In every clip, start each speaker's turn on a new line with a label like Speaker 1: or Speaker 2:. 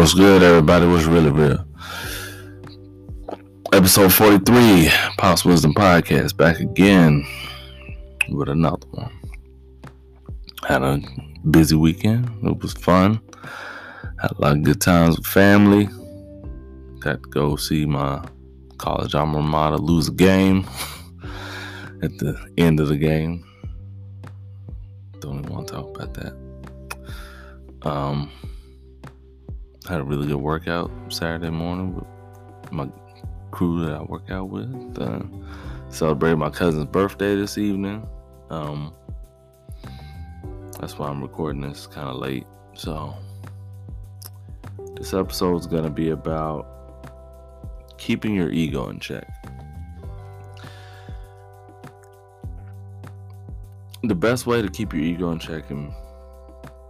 Speaker 1: What's good, everybody? What's really real? Episode 43, Pops Wisdom Podcast, back again with another one. Had a busy weekend. It was fun. Had a lot of good times with family. Got to go see my college alma mater lose a game at the end of the game. Don't even want to talk about that. Um, had a really good workout Saturday morning with my crew that I work out with. Uh, celebrated my cousin's birthday this evening. Um, that's why I'm recording this kind of late. So, this episode is going to be about keeping your ego in check. The best way to keep your ego in check and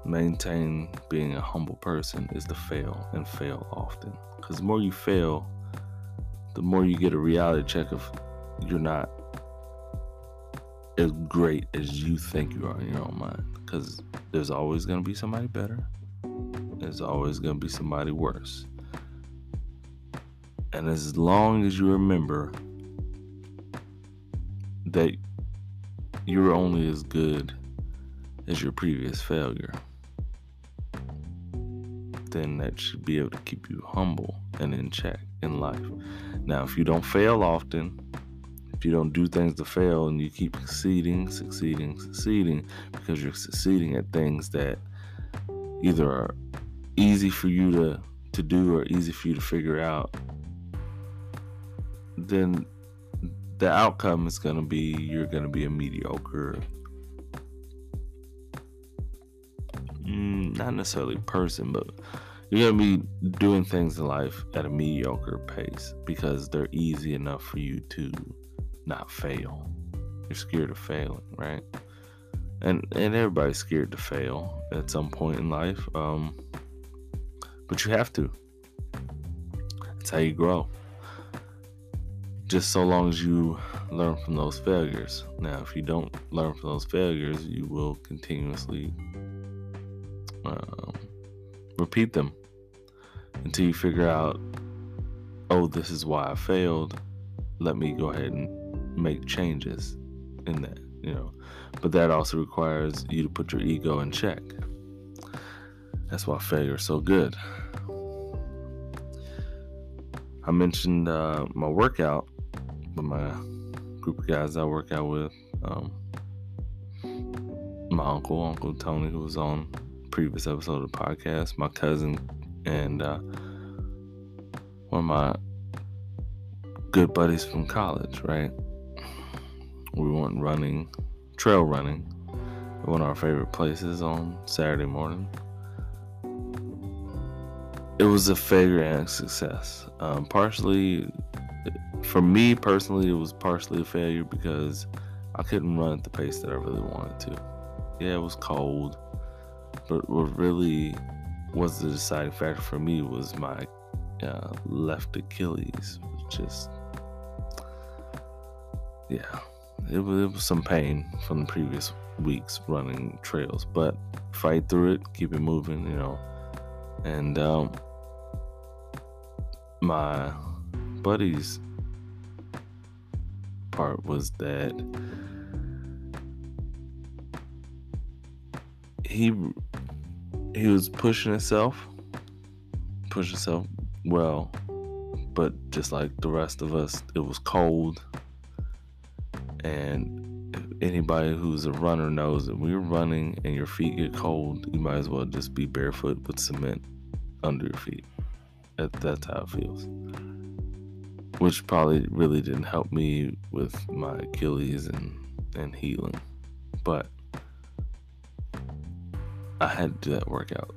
Speaker 1: maintain being a humble person is to fail and fail often. Because the more you fail, the more you get a reality check of you're not as great as you think you are in your own mind. Because there's always going to be somebody better, there's always going to be somebody worse. And as long as you remember that you're only as good as your previous failure then that should be able to keep you humble and in check in life. Now, if you don't fail often, if you don't do things to fail and you keep succeeding, succeeding, succeeding, because you're succeeding at things that either are easy for you to, to do or easy for you to figure out, then the outcome is going to be you're going to be a mediocre not necessarily person, but you're gonna be doing things in life at a mediocre pace because they're easy enough for you to not fail. You're scared of failing, right? And and everybody's scared to fail at some point in life. Um, but you have to. It's how you grow. Just so long as you learn from those failures. Now, if you don't learn from those failures, you will continuously um, repeat them until you figure out, oh, this is why I failed. Let me go ahead and make changes in that, you know. But that also requires you to put your ego in check. That's why failure is so good. I mentioned uh, my workout with my group of guys I work out with. Um, my uncle, Uncle Tony, who was on previous episode of the podcast, my cousin and uh, one of my good buddies from college, right? We went running, trail running, one of our favorite places on Saturday morning. It was a failure and a success. Um, partially, for me personally, it was partially a failure because I couldn't run at the pace that I really wanted to. Yeah, it was cold but what really was the deciding factor for me was my uh, left Achilles. Just yeah, it was, it was some pain from the previous weeks running trails, but fight through it, keep it moving, you know. And um, my buddy's part was that he he was pushing himself, pushing himself well, but just like the rest of us, it was cold. And anybody who's a runner knows that when you're running and your feet get cold, you might as well just be barefoot with cement under your feet. That, that's how it feels. Which probably really didn't help me with my Achilles and, and healing. But I had to do that workout.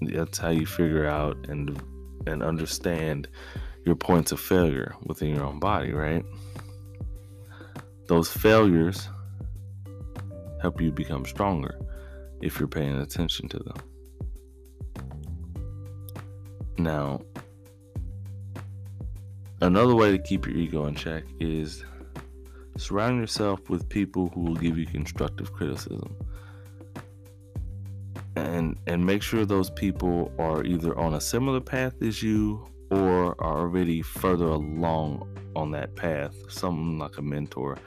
Speaker 1: That's how you figure out and and understand your points of failure within your own body, right? Those failures help you become stronger if you're paying attention to them. Now, another way to keep your ego in check is surround yourself with people who will give you constructive criticism and and make sure those people are either on a similar path as you or are already further along on that path. Something like a mentor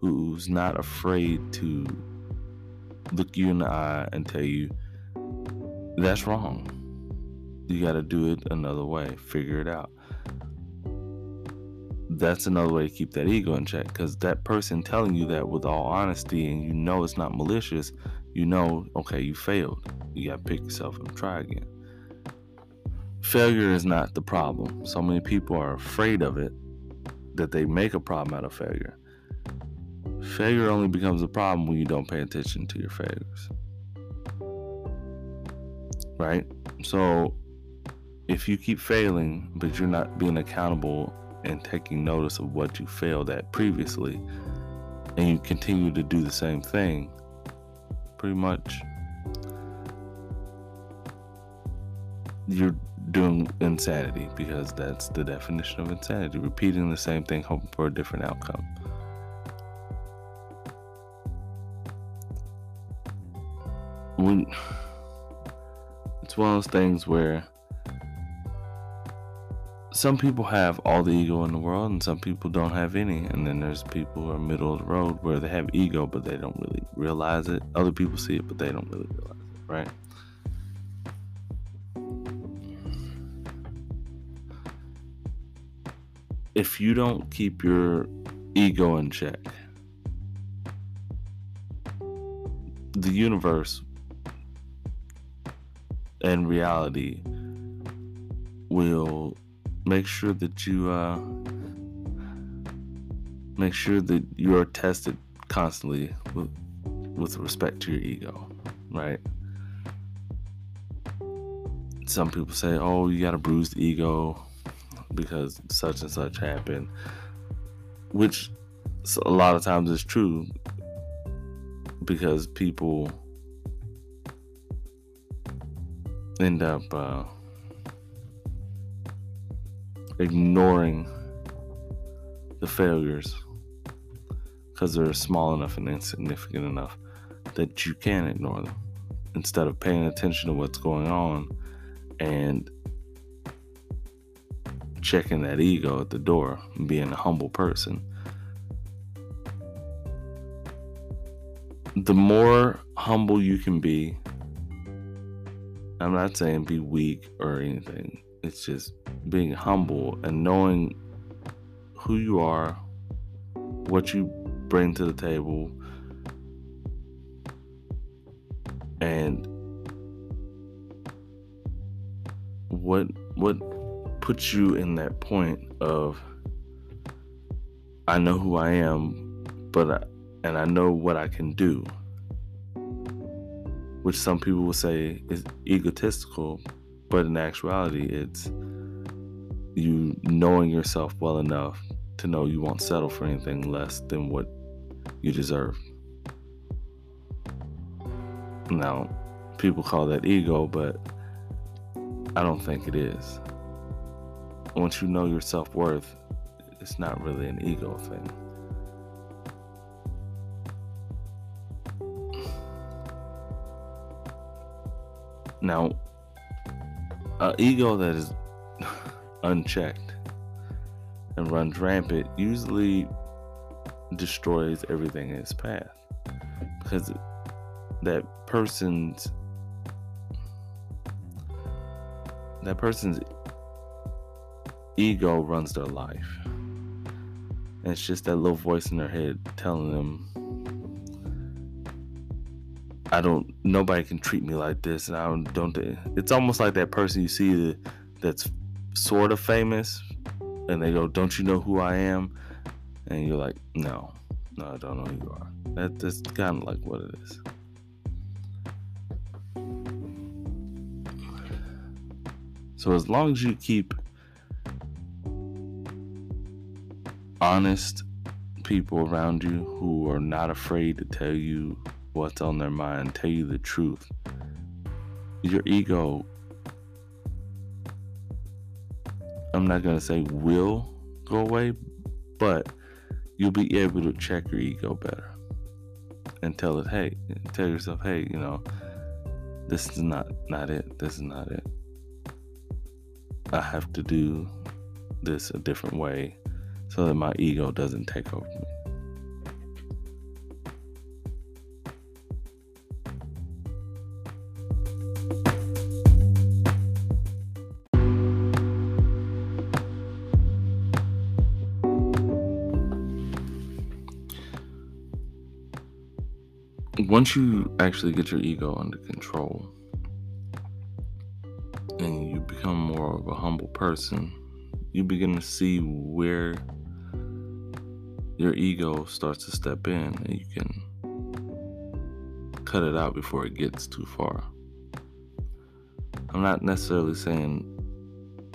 Speaker 1: who's not afraid to look you in the eye and tell you that's wrong. You got to do it another way. Figure it out that's another way to keep that ego in check because that person telling you that with all honesty and you know it's not malicious you know, okay, you failed. You got to pick yourself up and try again. Failure is not the problem. So many people are afraid of it that they make a problem out of failure. Failure only becomes a problem when you don't pay attention to your failures. Right? So if you keep failing, but you're not being accountable and taking notice of what you failed at previously, and you continue to do the same thing, pretty much you're doing insanity because that's the definition of insanity repeating the same thing hoping for a different outcome. When it's one of those things where some people have all the ego in the world and some people don't have any. And then there's people who are middle of the road where they have ego but they don't really realize it. Other people see it but they don't really realize it right? If you don't keep your ego in check the universe and reality will make sure that you uh, make sure that you are tested constantly with, with respect to your ego, right? Some people say, "Oh, you got a bruised ego because such and such happened," which a lot of times is true because people end up. Uh, ignoring the failures because they're small enough and insignificant enough that you can ignore them instead of paying attention to what's going on and checking that ego at the door and being a humble person. The more humble you can be, I'm not saying be weak or anything, it's just being humble and knowing who you are, what you bring to the table, and what what puts you in that point of I know who I am, but I, and I know what I can do, which some people will say is egotistical, but in actuality, it's you knowing yourself well enough to know you won't settle for anything less than what you deserve. Now, people call that ego, but I don't think it is. Once you know your self worth, it's not really an ego thing. Now, an ego that is unchecked and runs rampant usually destroys everything in its path. Because that person's that person's ego runs their life. And it's just that little voice in their head telling them I don't. Nobody can treat me like this, and I don't. don't it's almost like that person you see that, that's sort of famous, and they go, "Don't you know who I am?" And you're like, "No, no, I don't know who you are." That, that's kind of like what it is. So as long as you keep honest people around you who are not afraid to tell you what's on their mind, tell you the truth. Your ego, I'm not going to say will go away, but you'll be able to check your ego better and tell it, hey, tell yourself, hey, you know, this is not not it. This is not it. I have to do this a different way so that my ego doesn't take over me. Once you actually get your ego under control and you become more of a humble person, you begin to see where your ego starts to step in and you can cut it out before it gets too far. I'm not necessarily saying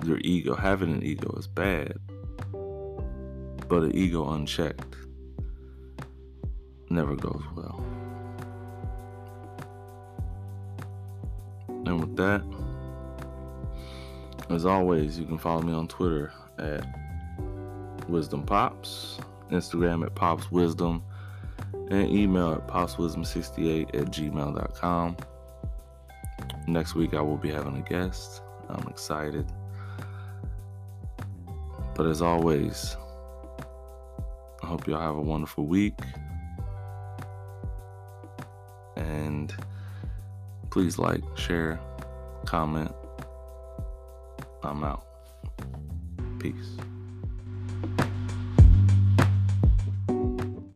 Speaker 1: your ego, having an ego is bad, but an ego unchecked never goes well. And with that, as always, you can follow me on Twitter at Wisdom Pops, Instagram at Pops Wisdom, and email at popswisdom68 at gmail.com. Next week, I will be having a guest. I'm excited. But as always, I hope y'all have a wonderful week. Please like, share, comment. I'm out. Peace.